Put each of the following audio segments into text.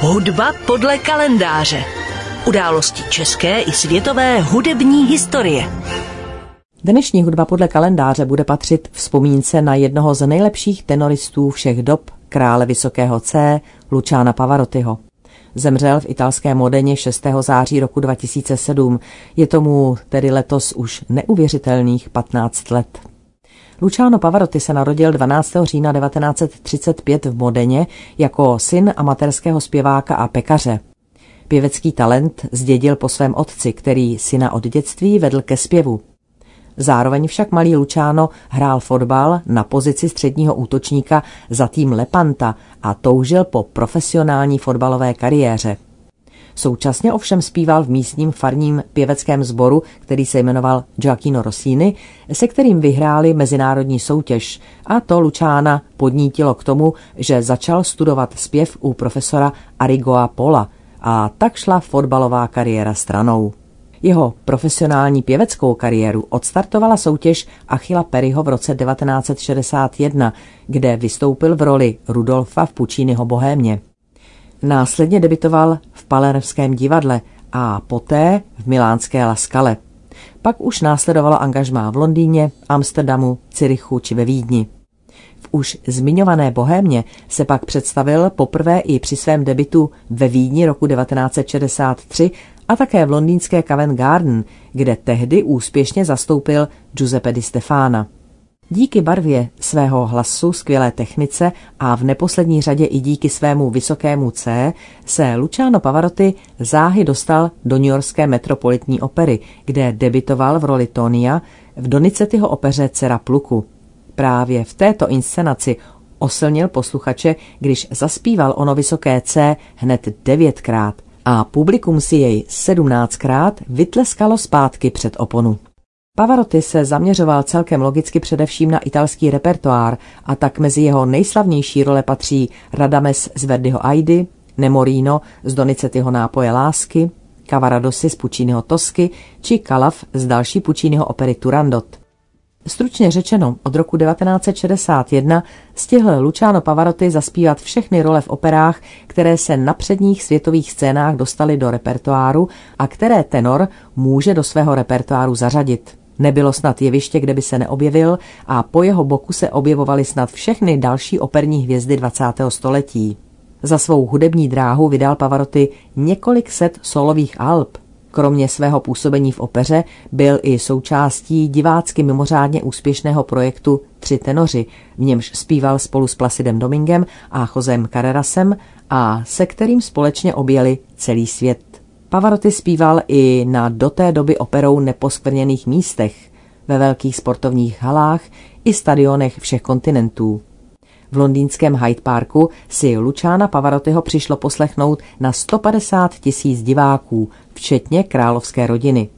Hudba podle kalendáře. Události české i světové hudební historie. Dnešní hudba podle kalendáře bude patřit vzpomínce na jednoho z nejlepších tenoristů všech dob, krále Vysokého C, Luciana Pavarottiho. Zemřel v italské Modeně 6. září roku 2007. Je tomu tedy letos už neuvěřitelných 15 let. Luciano Pavarotti se narodil 12. října 1935 v Modeně jako syn amatérského zpěváka a pekaře. Pěvecký talent zdědil po svém otci, který syna od dětství vedl ke zpěvu. Zároveň však malý Luciano hrál fotbal na pozici středního útočníka za tým Lepanta a toužil po profesionální fotbalové kariéře. Současně ovšem zpíval v místním farním pěveckém sboru, který se jmenoval Gioacchino Rossini, se kterým vyhráli mezinárodní soutěž a to Lučána podnítilo k tomu, že začal studovat zpěv u profesora Arigoa Pola a tak šla fotbalová kariéra stranou. Jeho profesionální pěveckou kariéru odstartovala soutěž Achilla Perryho v roce 1961, kde vystoupil v roli Rudolfa v Pučínyho Bohémě. Následně debitoval v Palermském divadle a poté v milánské Laskale. Pak už následovalo angažmá v Londýně, Amsterdamu, Cirichu či ve Vídni. V už zmiňované Bohémě se pak představil poprvé i při svém debitu ve Vídni roku 1963 a také v londýnské Covent Garden, kde tehdy úspěšně zastoupil Giuseppe Di Stefana. Díky barvě svého hlasu, skvělé technice a v neposlední řadě i díky svému vysokému C se Luciano Pavarotti záhy dostal do New Yorkské metropolitní opery, kde debitoval v roli Tonia v Donizettiho opeře Cera Pluku. Právě v této inscenaci oslnil posluchače, když zaspíval ono vysoké C hned devětkrát a publikum si jej sedmnáctkrát vytleskalo zpátky před oponu. Pavarotti se zaměřoval celkem logicky především na italský repertoár a tak mezi jeho nejslavnější role patří Radames z Verdiho Aidy, Nemorino z Donizettiho nápoje lásky, Cavaradossi z Pucciniho Tosky či Kalav z další Pucciniho opery Turandot. Stručně řečeno, od roku 1961 stihl Luciano Pavarotti zaspívat všechny role v operách, které se na předních světových scénách dostaly do repertoáru a které tenor může do svého repertoáru zařadit. Nebylo snad jeviště, kde by se neobjevil a po jeho boku se objevovaly snad všechny další operní hvězdy 20. století. Za svou hudební dráhu vydal Pavarotti několik set solových alb. Kromě svého působení v opeře byl i součástí divácky mimořádně úspěšného projektu Tři tenoři, v němž zpíval spolu s Placidem Domingem a Josem Carrerasem a se kterým společně objeli celý svět. Pavarotti zpíval i na do té doby operou neposkvrněných místech, ve velkých sportovních halách i stadionech všech kontinentů. V londýnském Hyde Parku si Luciana Pavarottiho přišlo poslechnout na 150 tisíc diváků, včetně královské rodiny.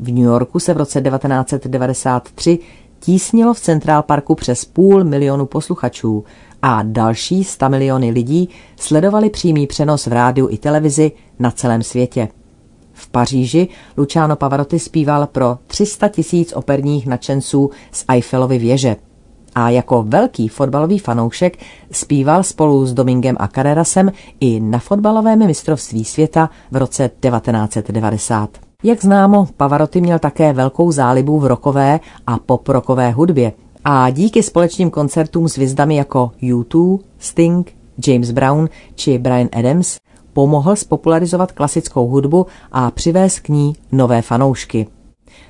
V New Yorku se v roce 1993 tísnilo v Central Parku přes půl milionu posluchačů a další 100 miliony lidí sledovali přímý přenos v rádiu i televizi na celém světě. V Paříži Luciano Pavarotti zpíval pro 300 tisíc operních nadšenců z Eiffelovy věže a jako velký fotbalový fanoušek zpíval spolu s Domingem a Carrerasem i na fotbalovém mistrovství světa v roce 1990. Jak známo, Pavarotti měl také velkou zálibu v rokové a poprokové hudbě a díky společným koncertům s hvězdami jako U2, Sting, James Brown či Brian Adams pomohl spopularizovat klasickou hudbu a přivést k ní nové fanoušky.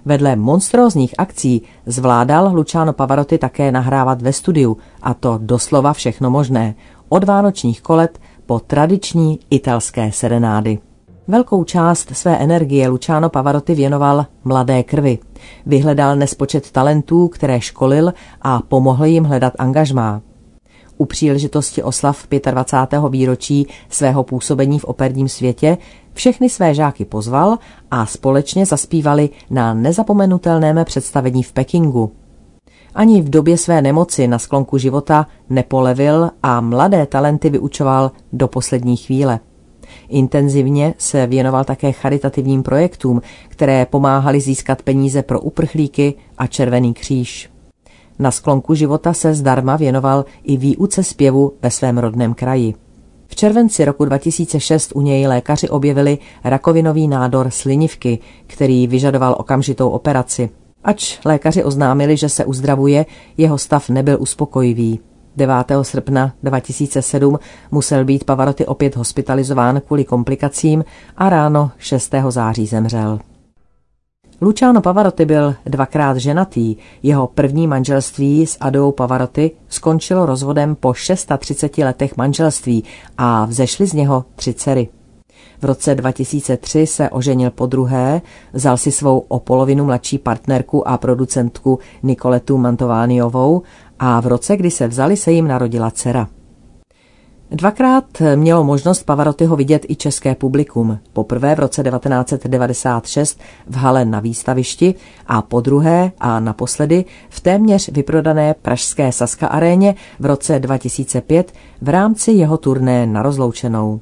Vedle monstrózních akcí zvládal Luciano Pavarotti také nahrávat ve studiu, a to doslova všechno možné, od vánočních kolet po tradiční italské serenády. Velkou část své energie Luciano Pavarotti věnoval mladé krvi. Vyhledal nespočet talentů, které školil a pomohl jim hledat angažmá. U příležitosti oslav 25. výročí svého působení v operním světě všechny své žáky pozval a společně zaspívali na nezapomenutelném představení v Pekingu. Ani v době své nemoci na sklonku života nepolevil a mladé talenty vyučoval do poslední chvíle. Intenzivně se věnoval také charitativním projektům, které pomáhaly získat peníze pro uprchlíky a Červený kříž. Na sklonku života se zdarma věnoval i výuce zpěvu ve svém rodném kraji. V červenci roku 2006 u něj lékaři objevili rakovinový nádor slinivky, který vyžadoval okamžitou operaci. Ač lékaři oznámili, že se uzdravuje, jeho stav nebyl uspokojivý. 9. srpna 2007 musel být Pavarotti opět hospitalizován kvůli komplikacím a ráno 6. září zemřel. Luciano Pavarotti byl dvakrát ženatý. Jeho první manželství s Adou Pavarotti skončilo rozvodem po 630 letech manželství a vzešly z něho tři dcery. V roce 2003 se oženil po druhé, vzal si svou o polovinu mladší partnerku a producentku Nikoletu Mantovániovou a v roce, kdy se vzali, se jim narodila dcera. Dvakrát mělo možnost Pavarottiho vidět i české publikum. Poprvé v roce 1996 v hale na výstavišti a po druhé a naposledy v téměř vyprodané pražské Saska aréně v roce 2005 v rámci jeho turné na rozloučenou.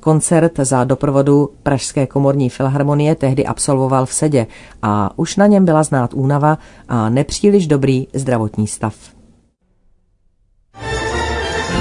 Koncert za doprovodu Pražské komorní filharmonie tehdy absolvoval v sedě a už na něm byla znát únava a nepříliš dobrý zdravotní stav.